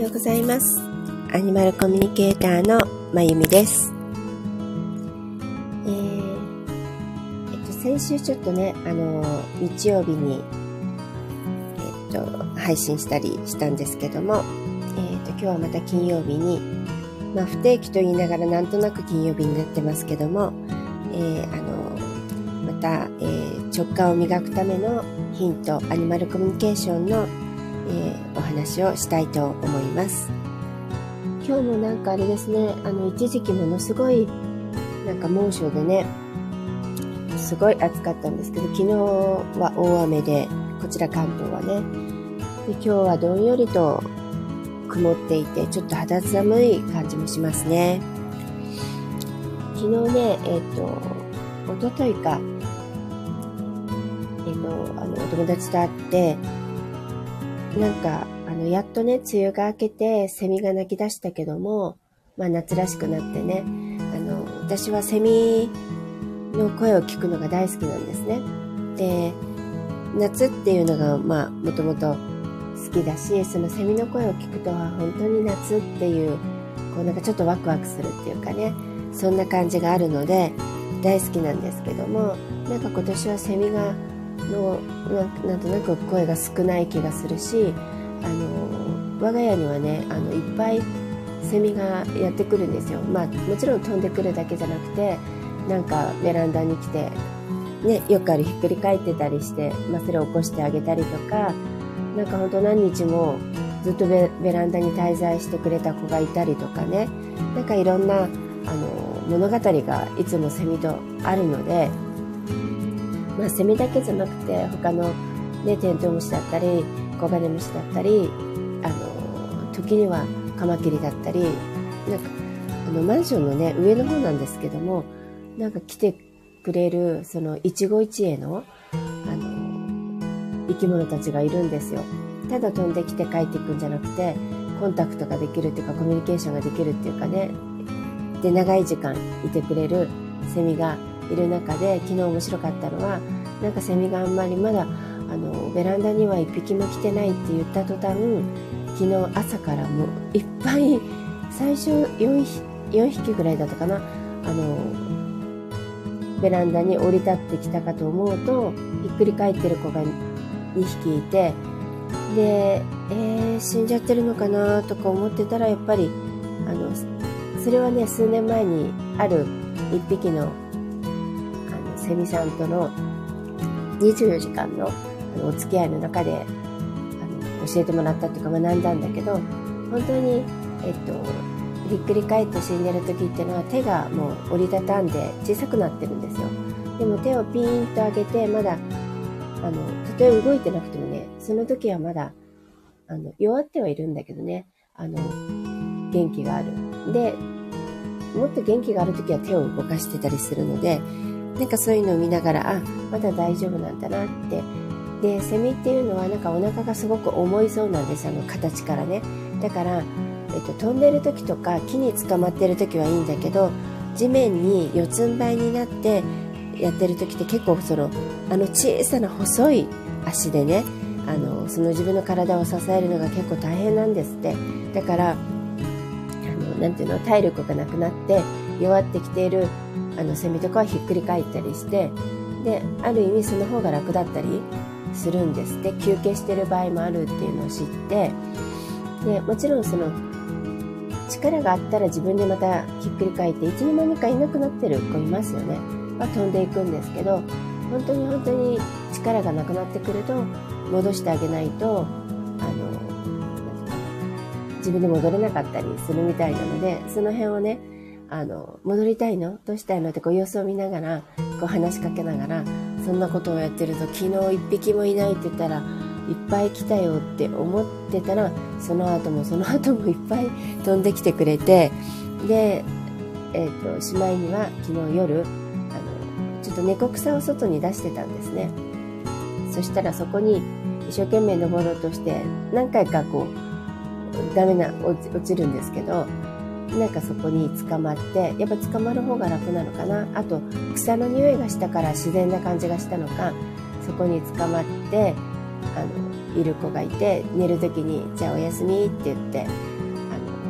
ようございます。アニマルコミュニケーターのまゆみです。えー、えっと、先週ちょっとね、あの、日曜日に、えっと、配信したりしたんですけども、えっと、今日はまた金曜日に、まあ、不定期と言いながらなんとなく金曜日になってますけども、えー、あの、また、えー、直感を磨くためのヒント、アニマルコミュニケーションの、話をしたいと思います。今日もなんかあれですね、あの、一時期ものすごい、なんか猛暑でね、すごい暑かったんですけど、昨日は大雨で、こちら関東はね、で今日はどんよりと曇っていて、ちょっと肌寒い感じもしますね。昨日ね、えっ、ー、と、おとといか、えっ、ー、と、あの、お友達と会って、なんか、の、やっとね、梅雨が明けて、セミが鳴き出したけども、まあ夏らしくなってね、あの、私はセミの声を聞くのが大好きなんですね。で、夏っていうのが、まあ、もともと好きだし、そのセミの声を聞くと、本当に夏っていう、こうなんかちょっとワクワクするっていうかね、そんな感じがあるので、大好きなんですけども、なんか今年はセミがのなんとなく声が少ない気がするしあの我が家にはねあのいっぱいセミがやってくるんですよ。まあもちろん飛んでくるだけじゃなくてなんかベランダに来て、ね、よくあるひっくり返ってたりして、まあ、それを起こしてあげたりとかなんかほんと何日もずっとベランダに滞在してくれた子がいたりとかね。なんかいろんなあの物語がいつもセミとあるのでまあ、セミだけじゃなくて他の、ね、テントウムシだったりコガネムシだったりあの時にはカマキリだったりなんかあのマンションのね上の方なんですけどもなんか来てくれるその一期一会のあの生き物たちがいるんですよ。ただ飛んできて帰っていくんじゃなくてコンタクトができるっていうかコミュニケーションができるっていうかねで長い時間いてくれるセミがいる中で昨日面白かったのはなんかセミがあんまりまだあのベランダには1匹も来てないって言った途端昨日朝からもういっぱい最初 4, 4匹ぐらいだったかな。あのベランダに降り立ってきたかと思うとひっくり返ってる子が2匹いてで、えー、死んじゃってるのかなとか思ってたらやっぱりあのそれはね数年前にある1匹のセミさんとの24時間ののお付き合いの中で教えてもらったっていうか学んだんだけど本当に、えっと、ひっくり返って死んでる時っていうのは手がもう折りたたんで小さくなってるんですよでも手をピーンと上げてまだあのたとえ動いてなくてもねその時はまだあの弱ってはいるんだけどねあの元気があるでもっと元気がある時は手を動かしてたりするのでなんかそういうのを見ながら、あ、まだ大丈夫なんだなって。で、セミっていうのはなんかお腹がすごく重いそうなんです、あの形からね。だから、えっと、飛んでる時とか木に捕まってる時はいいんだけど、地面に四つん這いになってやってる時って結構その、あの小さな細い足でね、あの、その自分の体を支えるのが結構大変なんですって。だから、あの、なんていうの、体力がなくなって弱ってきているあのセミとかはひっくり返ったりしてである意味その方が楽だったりするんですって休憩してる場合もあるっていうのを知ってでもちろんその力があったら自分でまたひっくり返っていつの間にかいなくなってる子いますよね。は飛んでいくんですけど本当に本当に力がなくなってくると戻してあげないとあの自分で戻れなかったりするみたいなのでその辺をねあの、戻りたいの？どうしたいの？ってこう様子を見ながら、こう話しかけながら、そんなことをやってると、昨日一匹もいないって言ったら、いっぱい来たよって思ってたら、その後もその後もいっぱい 飛んできてくれて、で、えっ、ー、と、しまいには昨日夜、あの、ちょっと猫草を外に出してたんですね。そしたらそこに一生懸命登ろうとして、何回かこう、ダメな、落ちるんですけど、なんかそこに捕まってやっぱ捕まる方が楽なのかな。あと草の匂いがしたから自然な感じがしたのかそこに捕まってあのいる子がいて寝る時に「じゃあおやすみ」って言ってあ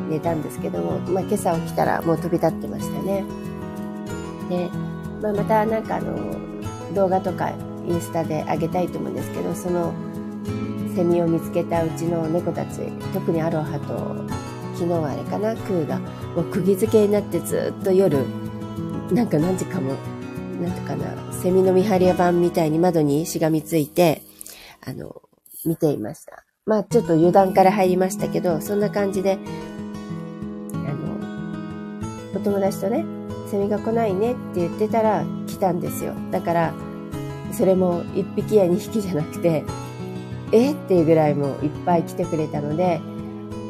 の寝たんですけども、まあ、今朝起きたらもう飛び立ってましたね。で、まあ、またなんかあの動画とかインスタで上げたいと思うんですけどそのセミを見つけたうちの猫たち特にアロハと昨日はあれかなクーが。もう釘付けになってずっと夜なんか何時かもなんてかなセミの見張り屋版みたいに窓にしがみついてあの見ていました。まあちょっと油断から入りましたけどそんな感じであのお友達とねセミが来ないねって言ってたら来たんですよ。だからそれも1匹や2匹じゃなくてえっていうぐらいもいっぱい来てくれたので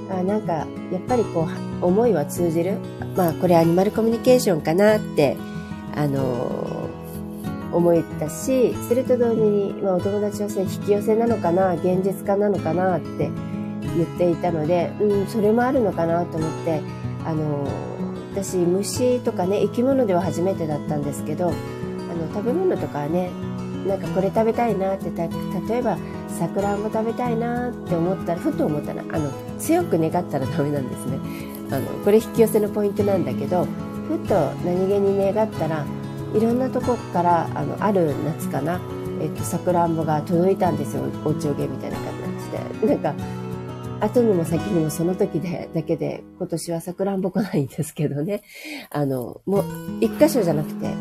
あなんかやっぱりこう思いは通じる？まあこれアニマルコミュニケーションかなってあのー、思ったしそれと同時に、まあ、お友達はそれ引き寄せなのかな？現実化なのかなって言っていたのでうんそれもあるのかなと思ってあのー、私虫とかね生き物では初めてだったんですけどあの食べ物とかはねなんかこれ食べたいなって例えばさくらんぼ食べたいなって思ったらふと思ったらあの強く願ったらダメなんですね。あのこれ引き寄せのポイントなんだけどふと何気に願ったらいろんなとこからあのある夏かなさくらんぼが届いたんですよお中元みたいな形で。なんか後にも先にもその時でだけで今年はさくらんぼ来ないんですけどね。あのもう一箇所じゃなくて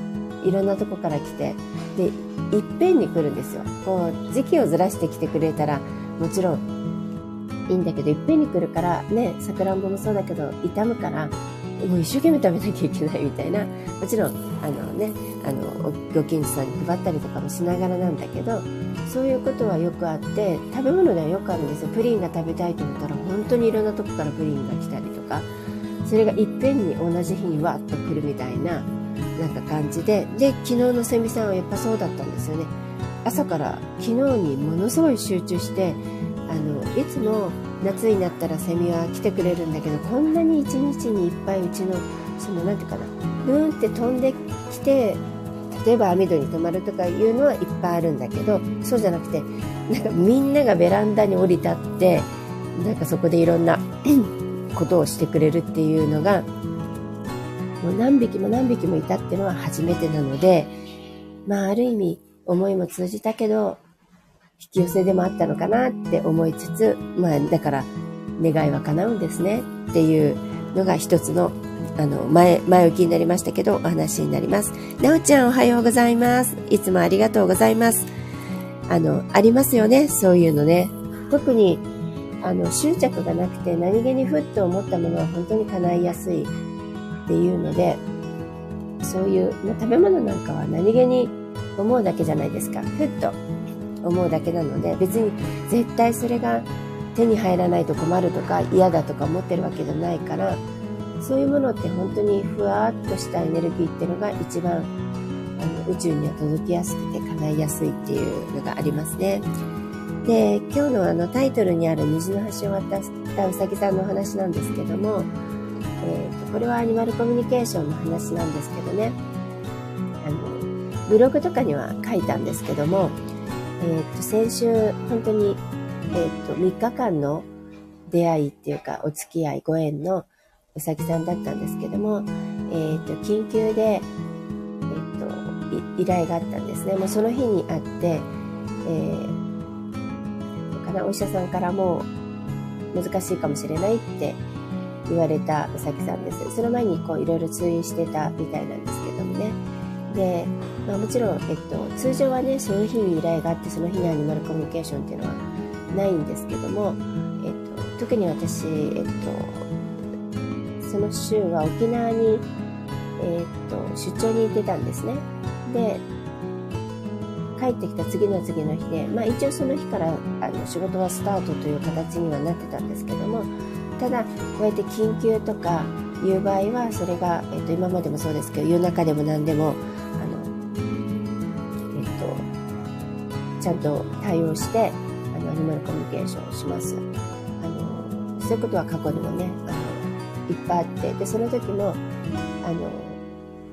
いろんなとこから来てでいっぺんに来るんですよ。こう時期をずらしてきてくれたらもちろんいいんだけどいっぺんに来るからねさくらんぼもそうだけど傷むからもう一生懸命食べなきゃいけないみたいな。もちろんあのねあのご近所さんに配ったりとかもしながらなんだけどそういうことはよくあって食べ物ではよくあるんですよ。プリンが食べたいと思ったら本当にいろんなとこからプリンが来たりとかそれがいっぺんに同じ日にわっと来るみたいななんか感じでで昨日のセミさんはやっぱそうだったんですよね。朝から昨日にものすごい集中してあのいつも夏になったらセミは来てくれるんだけどこんなに一日にいっぱいうちのその何て言うかなブーンって飛んできて例えば網戸に止まるとかいうのはいっぱいあるんだけどそうじゃなくてなんかみんながベランダに降り立ってなんかそこでいろんなことをしてくれるっていうのがもう何匹も何匹もいたっていうのは初めてなので、まあある意味思いも通じたけど、引き寄せでもあったのかなって思いつつ、まあだから願いは叶うんですねっていうのが一つのあの、前、前置きになりましたけど、お話になります。なおちゃんおはようございます。いつもありがとうございます。あの、ありますよね、そういうのね。特に、あの、執着がなくて何気にふっと思ったものは本当に叶いやすいっていうので、そういう、まあ、食べ物なんかは何気に思うだけじゃないですか。ふっと思うだけなので、別に絶対それが手に入らないと困るとか嫌だとか思ってるわけじゃないから、そういうものって本当にふわっとしたエネルギーっていうのが一番あの宇宙には届きやすくて叶いやすいっていうのがありますね。で、今日のあのタイトルにある虹の橋を渡ったうさぎさんのお話なんですけども、えーと、これはアニマルコミュニケーションの話なんですけどね。あのブログとかには書いたんですけども、えーと、先週本当に、えーと、3日間の出会いっていうかお付き合いご縁のうさぎさんだったんですけども、えー、と緊急で、えー、と依頼があったんですね。もうその日にあって、えー、かなお医者さんからも難しいかもしれないって言われたうさぎさんです。その前にこういろいろ通院してたみたいなんですけどもね。で、まあ、もちろん、えっと、通常はね、その日に依頼があって、その日にアニマルコミュニケーションっていうのはないんですけども、えっと、特に私、えっと、その週は沖縄に、えっと、出張に行ってたんですね。で、帰ってきた次の次の日で、まあ一応その日からあの仕事はスタートという形にはなってたんですけども、ただこうやって緊急とかいう場合はそれが、えっと、今までもそうですけど夜中でも何でもあの、えっと、ちゃんと対応してあのアニマルコミュニケーションをします。あのそういうことは過去にもねあのいっぱいあってでその時もあの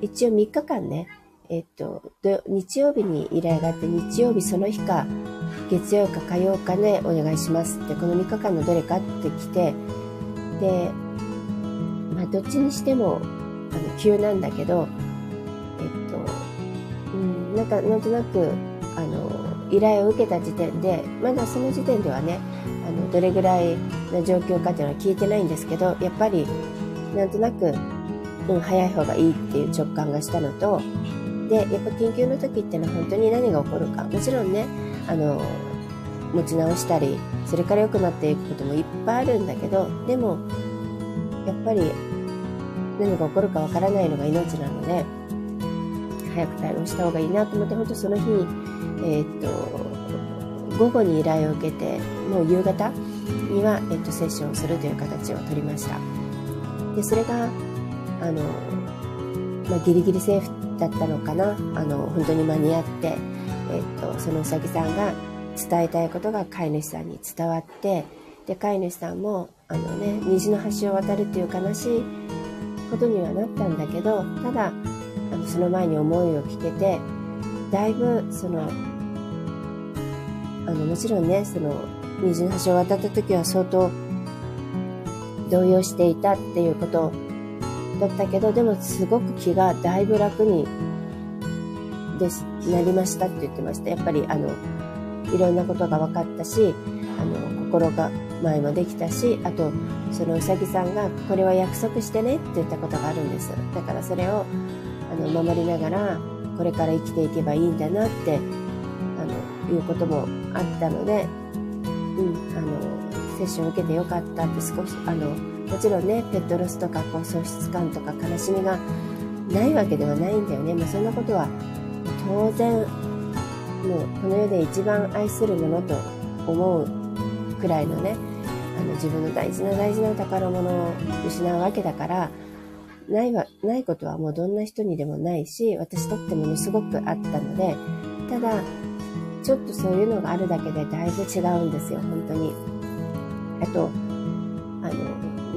一応3日間ねえっと、日曜日に依頼があって日曜日その日か月曜か火曜かでお願いしますってこの3日間のどれかって来てで、まあ、どっちにしてもあの急なんだけどえっと、うん、なんかなんとなくあの依頼を受けた時点でまだその時点ではねあのどれぐらいの状況かっていうのは聞いてないんですけどやっぱりなんとなく、うん、早い方がいいっていう直感がしたのとでやっぱ緊急の時ってのは本当に何が起こるか。もちろんねあの持ち直したりそれから良くなっていくこともいっぱいあるんだけどでもやっぱり何が起こるかわからないのが命なので早く対応した方がいいなと思って本当その日、えー、っと午後に依頼を受けてもう夕方には、えっと、セッションをするという形を取りました。でそれがあの、まあ、ギリギリセーフだったのかな。あの本当に間に合って、えっと、そのうさぎさんが伝えたいことが飼い主さんに伝わってで飼い主さんもあの、ね、虹の橋を渡るっていう悲しいことにはなったんだけどただあのその前に思いを聞けてだいぶそのあのもちろんねその虹の橋を渡った時は相当動揺していたっていうことだったけどでもすごく気がだいぶ楽にですなりましたって言ってました。やっぱりあのいろんなことが分かったしあの心が前もできたしあとそのうさぎさんがこれは約束してねって言ったことがあるんです。だからそれをあの守りながらこれから生きていけばいいんだなってあのいうこともあったので、うん、あのセッション受けてよかったって少しあのもちろんねペットロスとかこう喪失感とか悲しみがないわけではないんだよね、まあ、そんなことは当然もうこの世で一番愛するものと思うくらいのねあの自分の大事な大事な宝物を失うわけだからないはないことはもうどんな人にでもないし私とってものすごくあったのでただちょっとそういうのがあるだけでだいぶ違うんですよ本当に。あとあの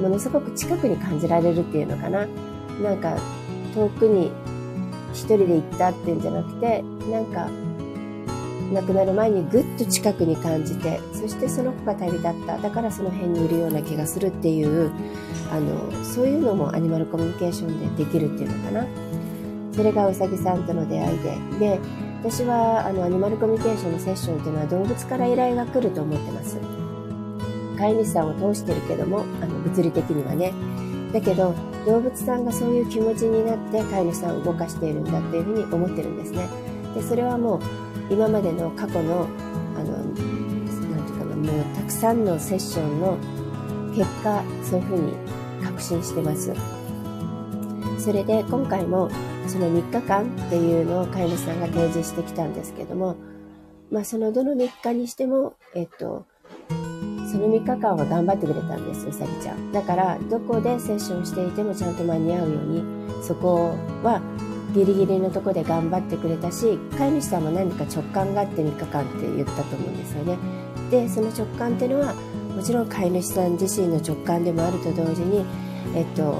ものすごく近くに感じられるっていうのかな。なんか遠くに一人で行ったっていうんじゃなくてなんか亡くなる前にぐっと近くに感じてそしてその子が旅立った。だからその辺にいるような気がするっていうあのそういうのもアニマルコミュニケーションでできるっていうのかな。それがうさぎさんとの出会いで。で私はあのアニマルコミュニケーションのセッションっていうのは動物から依頼が来ると思ってます。飼い主さんを通してるけどもあの物理的にはね。だけど動物さんがそういう気持ちになって飼い主さんを動かしているんだっていうふうに思ってるんですね。でそれはもう今までの過去のあのなんていうかなもうたくさんのセッションの結果そういうふうに確信してます。それで今回もその3日間っていうのを飼い主さんが提示してきたんですけどもまあそのどの3日にしてもえっとその3日間は頑張ってくれたんですうさぎちゃん。だからどこでセッションしていてもちゃんと間に合うようにそこはギリギリのとこで頑張ってくれたし飼い主さんも何か直感があって3日間って言ったと思うんですよね。でその直感っていうのはもちろん飼い主さん自身の直感でもあると同時にえっと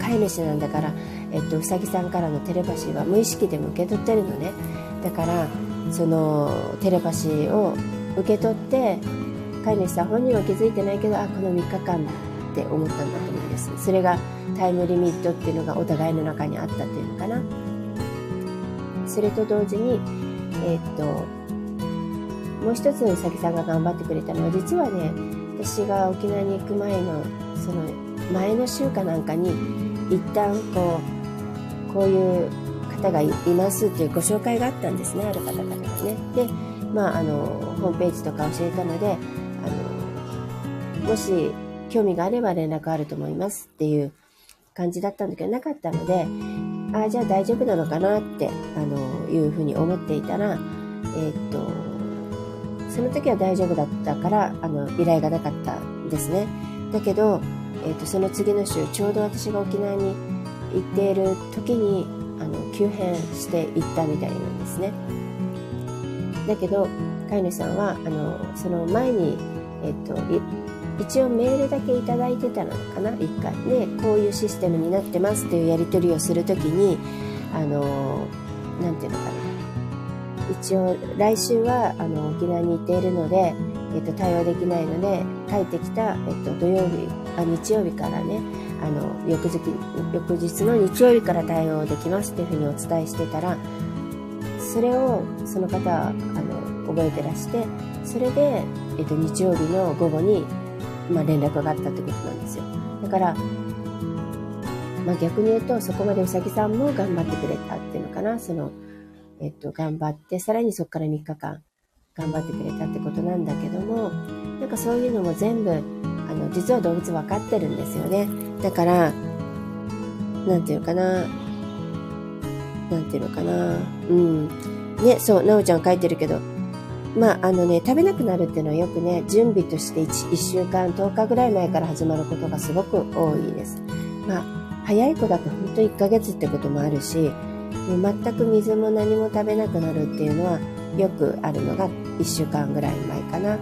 飼い主なんだからえっとうさぎさんからのテレパシーは無意識でも受け取ってるのね。だからそのテレパシーを受け取って飼い主さん本人は気づいてないけどあこの3日間って思ったんだと思うんです。それがタイムリミットっていうのがお互いの中にあったっていうのかな。それと同時にえー、っともう一つのうさぎさんが頑張ってくれたのは実はね私が沖縄に行く前のその前の週かなんかに一旦こうこういう方がいますっていうご紹介があったんですねある方々がね。でまああのホームページとか教えたのであのもし興味があれば連絡あると思いますっていう感じだったんだけどなかったので、あ、じゃあ大丈夫なのかなって、あの、いうふうに思っていたら、えー、っと、その時は大丈夫だったから、あの、依頼がなかったんですね。だけど、えー、っと、その次の週、ちょうど私が沖縄に行っている時に、あの、急変していったみたいなんですね。だけど、飼い主さんは、あの、その前に、えっと、一応メールだけいただいてたのかな？1回。でこういうシステムになってますっていうやり取りをするときにあの何て言うのかな？一応来週はあの沖縄に行っているので、えっと、対応できないので帰ってきた、えっと、土曜日あ日曜日からねあの翌日翌日の日曜日から対応できますっていうふうにお伝えしてたらそれをその方はあの覚えてらしてそれで、えっと、日曜日の午後に、まあ、連絡があったってことなんですよだから、まあ、逆に言うとそこまでうさぎさんも頑張ってくれたっていうのかなそのえっと、頑張って、さらにそこから3日間頑張ってくれたってことなんだけども、なんかそういうのも全部、あの、実は動物分かってるんですよね。だから、なんていうかな、なんていうのかな、うん。ね、そう、なおちゃん書いてるけど、まあ、あのね、食べなくなるっていうのはよくね、準備として 1, 1週間、10日ぐらい前から始まることがすごく多いです。まあ、早い子だと本当1ヶ月ってこともあるし、もう全く水も何も食べなくなるっていうのはよくあるのが1週間ぐらい前かな。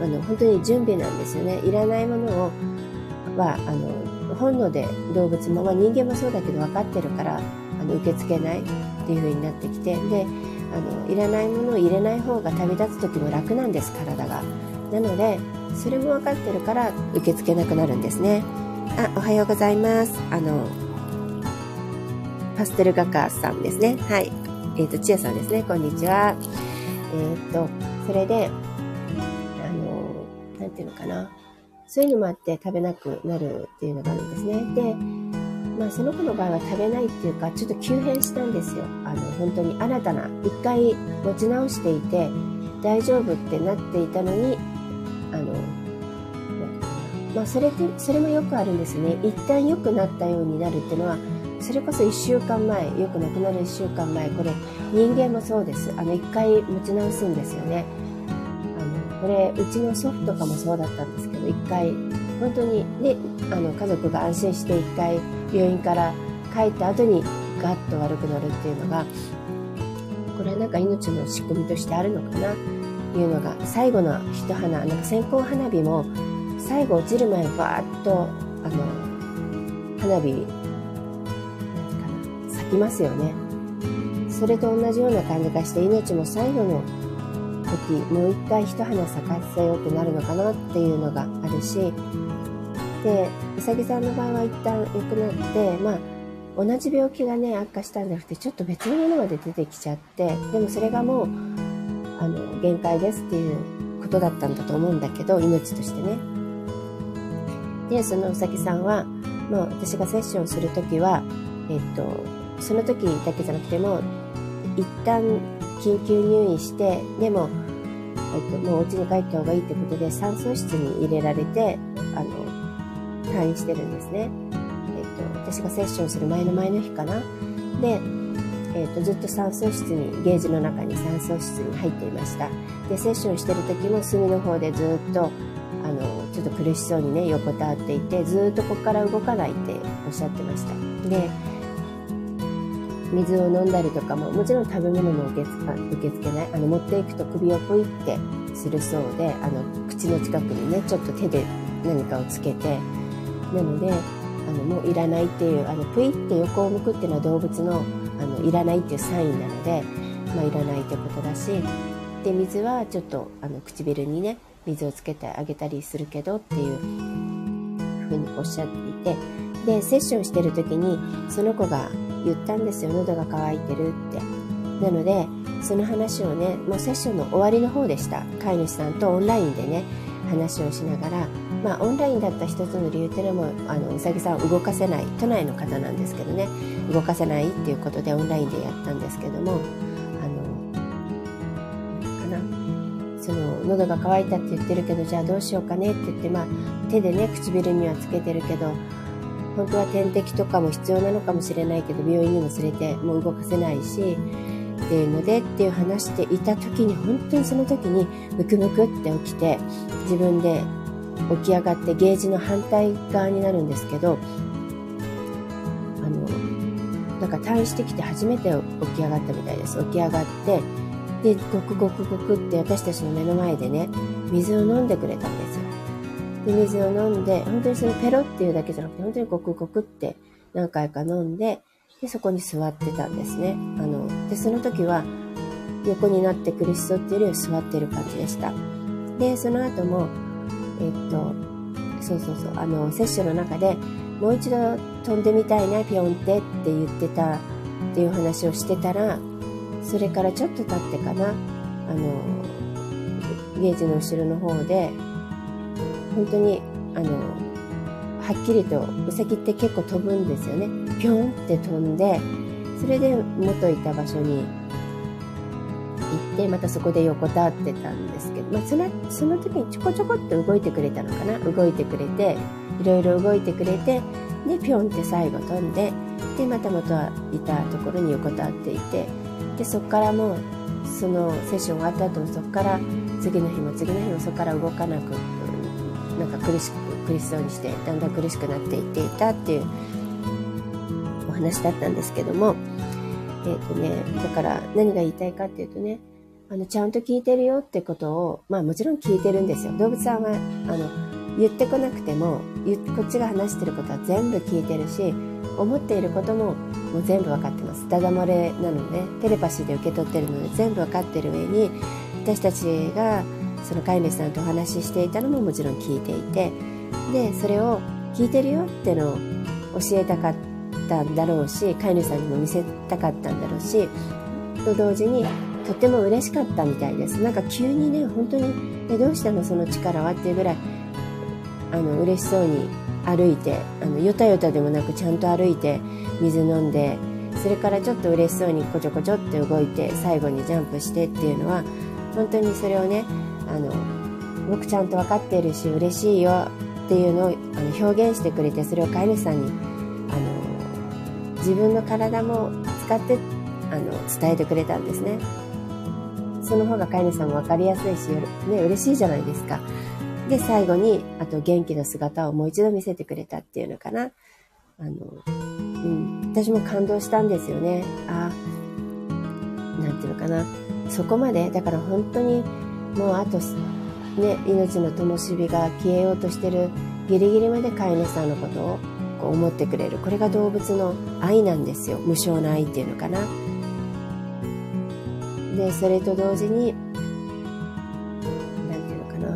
あの本当に準備なんですよね。いらないものをはあの本能で動物も、まあ、人間もそうだけど分かってるからあの受け付けないっていう風になってきてであのいらないものを入れない方が旅立つ時も楽なんです体が。なのでそれも分かってるから受け付けなくなるんですね。あ、おはようございます。あのパステル画家さんですね。はい。えっ、ー、と、ちやさんですね。こんにちは。えっ、ー、と、それで、あの、なんていうのかな。そういうのもあって食べなくなるっていうのがあるんですね。で、まあその子の場合は食べないっていうか、ちょっと急変したんですよ。あの、本当に新たな、一回持ち直していて、大丈夫ってなっていたのに、あの、まあそれ、それもよくあるんですね。一旦良くなったようになるっていうのは、それこそ1週間前よく亡くなる1週間前これ人間もそうですあの1回持ち直すんですよねあのこれうちの祖父とかもそうだったんですけど1回本当にであの家族が安心して1回病院から帰った後にガッと悪くなるっていうのがこれはなんか命の仕組みとしてあるのかないうのが最後の一花なんか線香花火も最後落ちる前にバーッとあの花火咲きますよね。それと同じような感じがして命も最後の時もう一回一花咲かせようってなるのかなっていうのがあるしでうさぎさんの場合は一旦良くなってまあ同じ病気がね悪化したんじゃなくてちょっと別のものまで出てきちゃってでもそれがもうあの限界ですっていうことだったんだと思うんだけど命としてね。でそのうさぎさんは、まあ、私がセッションする時はえっとその時だけじゃなくても一旦緊急入院してでも、えっと、もうお家に帰った方がいいってことで酸素室に入れられてあの退院してるんですね、えっと、私がセッションする前の前の日かな。で、えっと、ずっと酸素室にゲージの中に酸素室に入っていました。でセッションしてる時も隅の方でずっとあのちょっと苦しそうにね横たわっていてずっとここから動かないっておっしゃってました。で水を飲んだりとかも、もちろん食べ物も受け受け付けない。あの、持っていくと首をポイってするそうで、あの、口の近くにね、ちょっと手で何かをつけて、なので、あの、もういらないっていう、あの、ぷいって横を向くっていうのは動物の、あの、いらないっていうサインなので、まあ、いらないってことだし、で、水はちょっと、あの、唇にね、水をつけてあげたりするけどっていうふうにおっしゃっていて、で、セッションしてる時に、その子が言ったんですよ。喉が渇いてるって。なのでその話をねもうセッションの終わりの方でした。飼い主さんとオンラインでね。話をしながらまあオンラインだった一つの理由っていうのもあのうさぎさんを動かせない都内の方なんですけどね。動かせないっていうことでオンラインでやったんですけどもあのかな？その喉が渇いたって言ってるけどじゃあどうしようかねって言ってまあ手でね唇にはつけてるけど本当は点滴とかも必要なのかもしれないけど病院にも連れてもう動かせないしっていうのでっていう話していた時に本当にその時にムクムクって起きて自分で起き上がってゲージの反対側になるんですけどあのなんか退院してきて初めて起き上がったみたいです起き上がってでゴクゴクゴクって私たちの目の前でね水を飲んでくれたんですよで、水を飲んで、本当にそのペロっていうだけじゃなくて、本当にゴクゴクって何回か飲んで、で、そこに座ってたんですね。あの、で、その時は、横になって苦しそうっていうよりは座ってる感じでした。で、その後も、えっと、そうそうそう、あの、セッションの中でもう一度飛んでみたいな、ピョンってって言ってたっていう話をしてたら、それからちょっと経ってかな、あの、ゲージの後ろの方で、本当に、あの、はっきりと、ウサギって結構飛ぶんですよね。ぴょんって飛んで、それで元いた場所に行って、またそこで横たわってたんですけど、まあ、その、その時にちょこちょこっと動いてくれたのかな。動いてくれて、いろいろ動いてくれて、で、ぴょんって最後飛んで、で、また元いたところに横たわっていて、で、そこからもう、そのセッション終わった後もそこから次の日も次の日もそこから動かなく、なんか苦しく苦しそうにしてだんだん苦しくなっていっていたっていう話だったんですけども、えっ、ー、とね、だから何が言いたいかっていうとね、あの、ちゃんと聞いてるよってことを、まあもちろん聞いてるんですよ。動物さんは、あの、言ってこなくても、こっちが話してることは全部聞いてるし、思っていることももう全部分かってます。ダダ漏れなので、テレパシーで受け取ってるので全部分かってる上に、私たちがその飼い主さんとお話ししていたのももちろん聞いていて、でそれを聞いてるよってのを教えたかったんだろうし飼い主さんにも見せたかったんだろうしと同時にとっても嬉しかったみたいですなんか急にね本当に「えどうしたのその力は?」っていうぐらいあの嬉しそうに歩いてあのよたよたでもなくちゃんと歩いて水飲んでそれからちょっと嬉しそうにこちょこちょって動いて最後にジャンプしてっていうのは本当にそれをねあの僕ちゃんと分かってるし嬉しいよっていうのをあの表現してくれてそれを飼い主さんに自分の体も使ってあの伝えてくれたんですね。その方が飼い主さんも分かりやすいし、ね、嬉しいじゃないですか。で最後にあと元気な姿をもう一度見せてくれたっていうのかな。あの、うん、私も感動したんですよね。あなんていうのかな。そこまでだから本当にもうあとね、命の灯火が消えようとしてるギリギリまで飼い主さんのことをこう思ってくれる。これが動物の愛なんですよ。無償の愛っていうのかな。でそれと同時に何て言うのかな。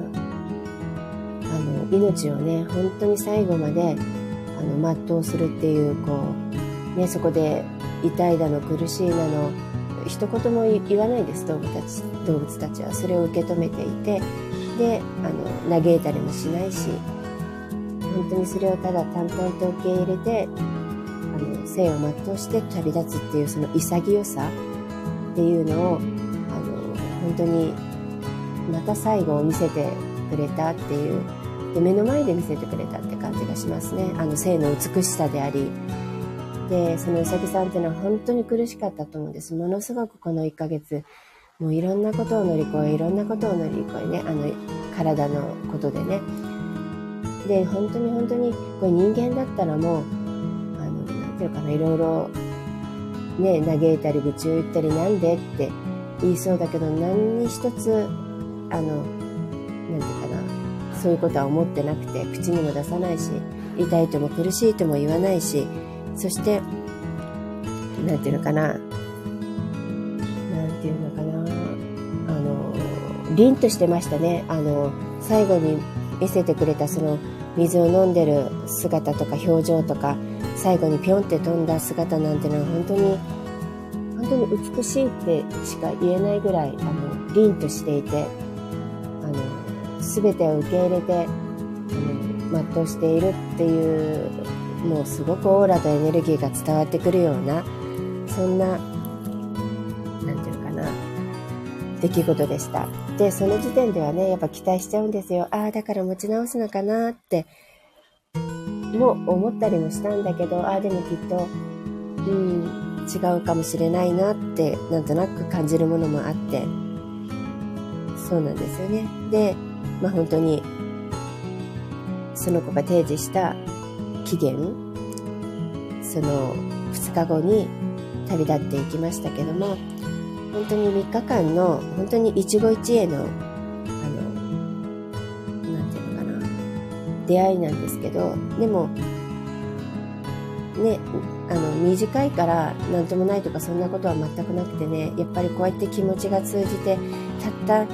あの命をね本当に最後まであの全うするっていうこうねそこで痛いだの苦しいなの一言も言わないです。動物たち動物たちは。それを受け止めていてであの嘆いたりもしないし。本当にそれをただ淡々と受け入れてあの生を全うして旅立つっていうその潔さっていうのをあの本当にまた最後を見せてくれたっていうで目の前で見せてくれたって感じがしますね。あの性の美しさであり。でそのうさぎさんっていうのは本当に苦しかったと思うんです。ものすごくこの1ヶ月もういろんなことを乗り越えいろんなことを乗り越えねあの体のことでね。で本当に本当にこれ人間だったらもうあのなんていうかないろいろね嘆いたり愚痴を言ったりなんでって言いそうだけど何に一つあのなんていうかなそういうことは思ってなくて口にも出さないし痛いとも苦しいとも言わないしそしてなんていうのかななんていうのかなあの凛としてましたね。あの最後に見せてくれたその水を飲んでる姿とか表情とか最後にピョンって飛んだ姿なんてのは本当に本当に美しいってしか言えないぐらいあの凛としていてあの全てを受け入れてあの全うしているっていうもうすごくオーラとエネルギーが伝わってくるようなそんな出来事でした。で、その時点ではね、やっぱ期待しちゃうんですよ。ああ、だから持ち直すのかなって、も思ったりもしたんだけど、ああ、でもきっと、うん、違うかもしれないなって、なんとなく感じるものもあって、そうなんですよね。で、まあ本当に、その子が提示した期限、その2日後に旅立っていきましたけども、本当に3日間の本当に一期一会のあのなんていうのかな出会いなんですけどでもね、あの、短いから何ともないとかそんなことは全くなくてね、やっぱりこうやって気持ちが通じて、たった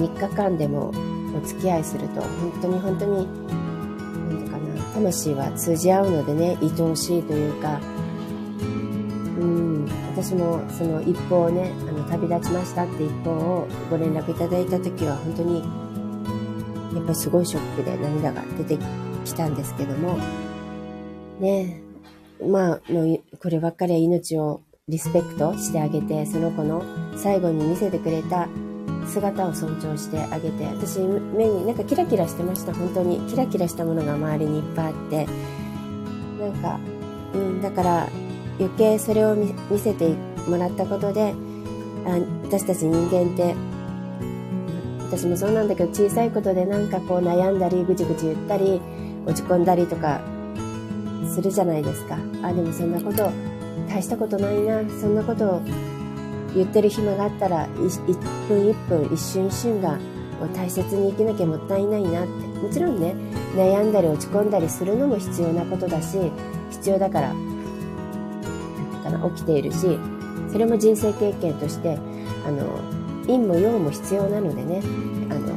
3日間でもお付き合いすると、本当に本当に、なんていうかな、魂は通じ合うのでね、愛おしいというか、うん、私もその一報をね、あの、旅立ちましたって一報をご連絡いただいた時は、本当に、やっぱりすごいショックで涙が出てきたんですけども、ねまあ、のこればっかりは命をリスペクトしてあげて、その子の最後に見せてくれた姿を尊重してあげて、私目になんかキラキラしてました、本当に。キラキラしたものが周りにいっぱいあって。なんか、うん、だから余計それを見せてもらったことで、あ私たち人間って、私もそうなんだけど、小さいことでなんかこう悩んだり、ぐちぐち言ったり、落ち込んだりとかするじゃないですか。あ、でもそんなこと、大したことないな、そんなことを言ってる暇があったら、1分1分、一瞬一瞬が大切に生きなきゃもったいないなって。もちろんね、悩んだり落ち込んだりするのも必要なことだし、必要だから、かな、起きているし、それも人生経験として、あの、陰も陽も必要なのでね、あの、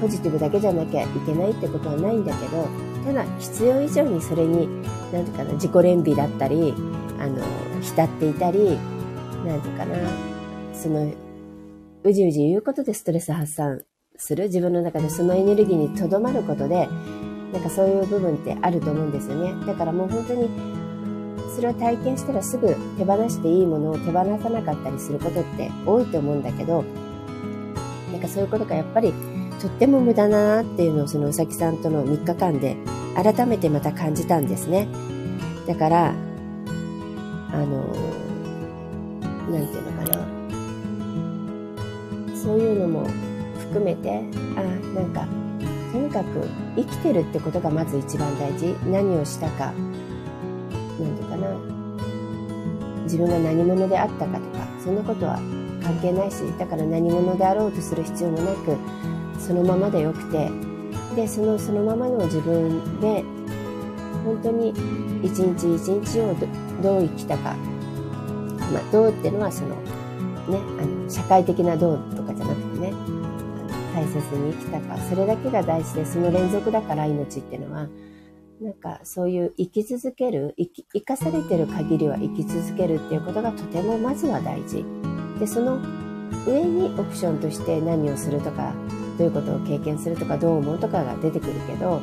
ポジティブだけじゃなきゃいけないってことはないんだけど、ただ必要以上にそれに何てかな自己憐憫だったりあの浸っていたり何ていうかなそのうじうじ言うことでストレス発散する自分の中でそのエネルギーにとどまることでなんかそういう部分ってあると思うんですよね。だからもう本当にそれを体験したらすぐ手放していいものを手放さなかったりすることって多いと思うんだけどなんかそういうことがやっぱりとっても無駄だなっていうのをそのうさぎさんとの3日間で改めてまた感じたんですね。だから、あの、なんていうのかな。そういうのも含めて、あ、なんか、とにかく生きてるってことがまず一番大事。何をしたか、なんていうかな。自分が何者であったかとか、そんなことは関係ないし、だから何者であろうとする必要もなく、そのままでよくてでそのそのままの自分で本当に一日一日をどう生きたか、まあ、どうっていうのはその、ね、あの社会的などうとかじゃなくてね大切に生きたか。それだけが大事でその連続だから命っていうのは。なんかそういう生き続ける生き生かされてる限りは生き続けるっていうことがとてもまずは大事。でその上にオプションとして何をするとかどういうことを経験するとかどう思うとかが出てくるけど、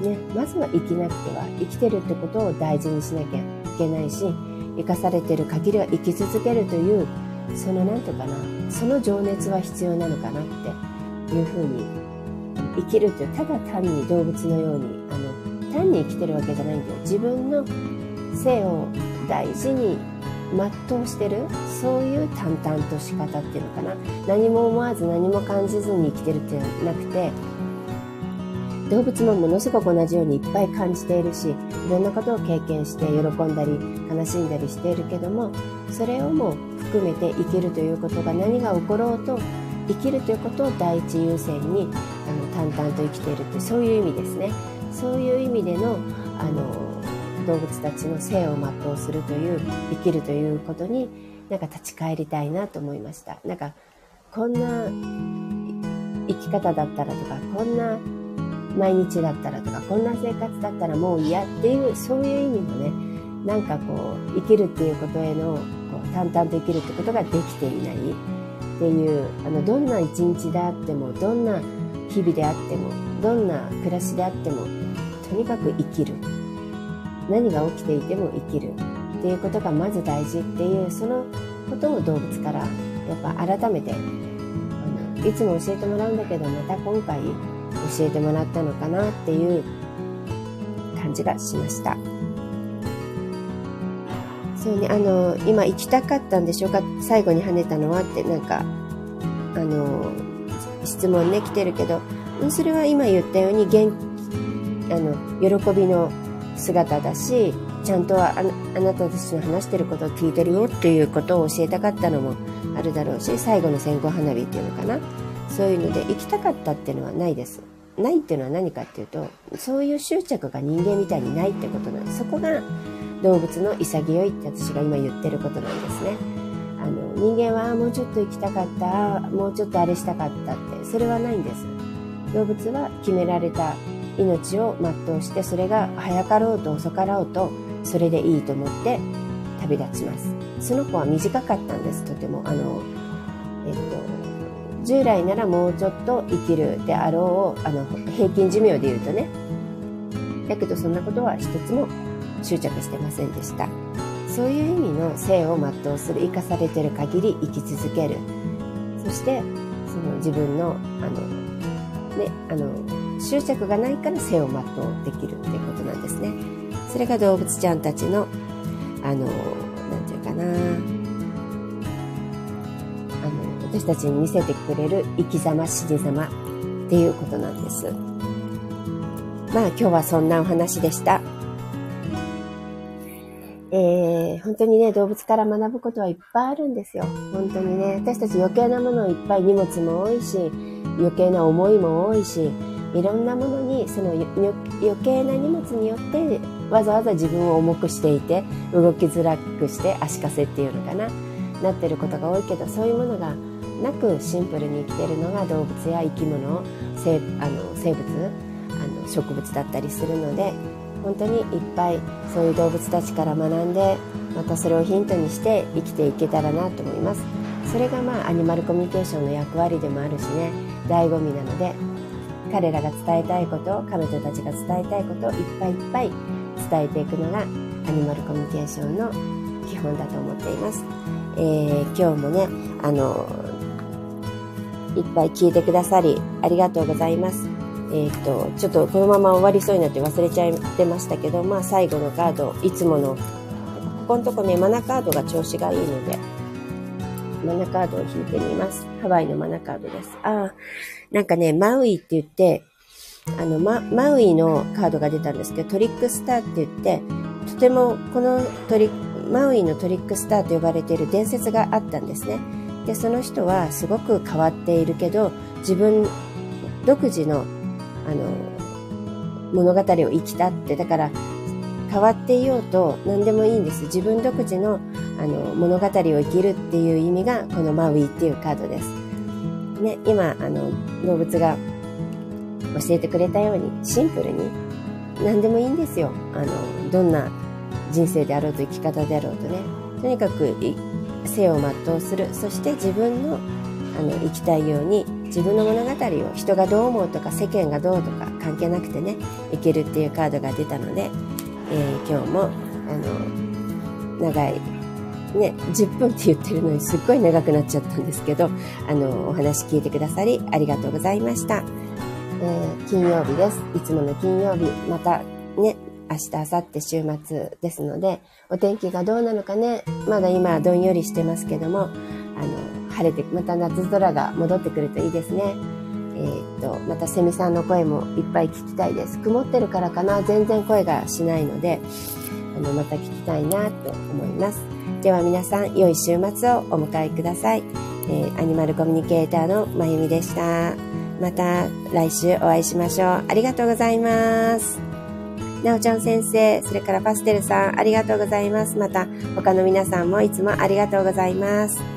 ね、まずは生きなくては生きてるってことを大事にしなきゃいけないし生かされてる限りは生き続けるというその何て言うかなその情熱は必要なのかなっていうふうに生きるってただ単に動物のように単に生きてるわけじゃないんだよ。自分の性を大事に全うしてるそういう淡々とし方っていうのかな。何も思わず何も感じずに生きてるっていうのはなくて動物もものすごく同じようにいっぱい感じているしいろんなことを経験して喜んだり悲しんだりしているけどもそれをも含めて生きるということが何が起ころうと生きるということを第一優先にあの淡々と生きているってそういう意味ですね。そういう意味でのあの動物たちの生を全うするという生きるということになんか立ち返りたいなと思いました。なんかこんな生き方だったらとかこんな毎日だったらとかこんな生活だったらもう嫌っていうそういう意味のねなんかこう生きるっていうことへのこう淡々と生きるってことができていない。っていうあのどんな一日であってもどんな日々であってもどんな暮らしであってもとにかく生きる。何が起きていても生きる。っていうことがまず大事っていうそのことを動物からやっぱ改めてあのいつも教えてもらうんだけどまた今回教えてもらったのかなっていう感じがしました。そうね、あの、今行きたかったんでしょうか？最後に跳ねたのはってなんか、あの、質問ね、来てるけど、それは今言ったように元あの、喜びの姿だしちゃんとああなたたちの話してることを聞いてるよっていうことを教えたかったのもあるだろうし最後の線香花火っていうのかなそういうので行きたかったっていうのはないですないっていうのは何かっていうと、そういう執着が人間みたいにないってことなんです。そこが動物の潔いって私が今言ってることなんですね。あの、人間はもうちょっと生きたかった、もうちょっとあれしたかったって、それはないんです。動物は決められた命を全うして、それが早かろうと遅かろうと、それでいいと思って旅立ちます。その子は短かったんです、とても。あの、えっと、従来ならもうちょっと生きるであろう、あの、平均寿命で言うとね。だけどそんなことは一つも執着してませんでした。そういう意味の生を全うする、生かされてる限り生き続ける。そして、その自分の、あの、ね、あの、執着がないから生を全うできるっていうことなんですね。それが動物ちゃんたちの、あの、なんていうかな、あの、私たちに見せてくれる生き様、死に様っていうことなんです。まあ今日はそんなお話でした。えー、本当にね、動物から学ぶことはいっぱいあるんですよ。本当にね、私たち余計なものいっぱい荷物も多いし、余計な思いも多いし、いろんなものに、その余計な荷物によって、わざわざ自分を重くしていて、動きづらくして足かせっていうのかな、なってることが多いけど、そういうものがなくシンプルに生きてるのが動物や生き物、生あの生物、あの植物だったりするので、本当にいっぱいそういう動物たちから学んでまたそれをヒントにして生きていけたらなと思います。それがまあアニマルコミュニケーションの役割でもあるしね醍醐味なので彼らが伝えたいことを彼女たちが伝えたいことをいっぱいいっぱい伝えていくのがアニマルコミュニケーションの基本だと思っています、えー、今日もねあのいっぱい聞いてくださりありがとうございますえっ、ー、と、ちょっとこのまま終わりそうになって忘れちゃってましたけど、まあ最後のカード、いつもの、ここのとこね、マナカードが調子がいいので、マナカードを引いてみます。ハワイのマナカードです。ああ、なんかね、マウイって言って、あの、ママウイのカードが出たんですけど、トリックスターって言って、とてもこのトリマウイのトリックスターと呼ばれている伝説があったんですね。で、その人はすごく変わっているけど、自分独自のあの、物語を生きたって、だから変わっていようと何でもいいんです。自分独自のあの物語を生きるっていう意味がこのマウイっていうカードです。ね、今、あの、動物が教えてくれたようにシンプルに何でもいいんですよ。あの、どんな人生であろうと生き方であろうとね。とにかく生を全うする。そして自分のあの生きたいように自分の物語を人がどう思うとか世間がどうとか関係なくてねいけるっていうカードが出たので、えー、今日もあの長いね10分って言ってるのにすっごい長くなっちゃったんですけどあのお話聞いてくださりありがとうございました、えー、金曜日ですいつもの金曜日またね明日、明後日週末ですので、お天気がどうなのかね、まだ今どんよりしてますけども、あの、晴れて、また夏空が戻ってくるといいですね。えー、っと、またセミさんの声もいっぱい聞きたいです。曇ってるからかな、全然声がしないので、あの、また聞きたいなと思います。では皆さん、良い週末をお迎えください。えー、アニマルコミュニケーターのまゆみでした。また来週お会いしましょう。ありがとうございます。なおちゃん先生、それからパステルさん、ありがとうございます。また他の皆さんもいつもありがとうございます。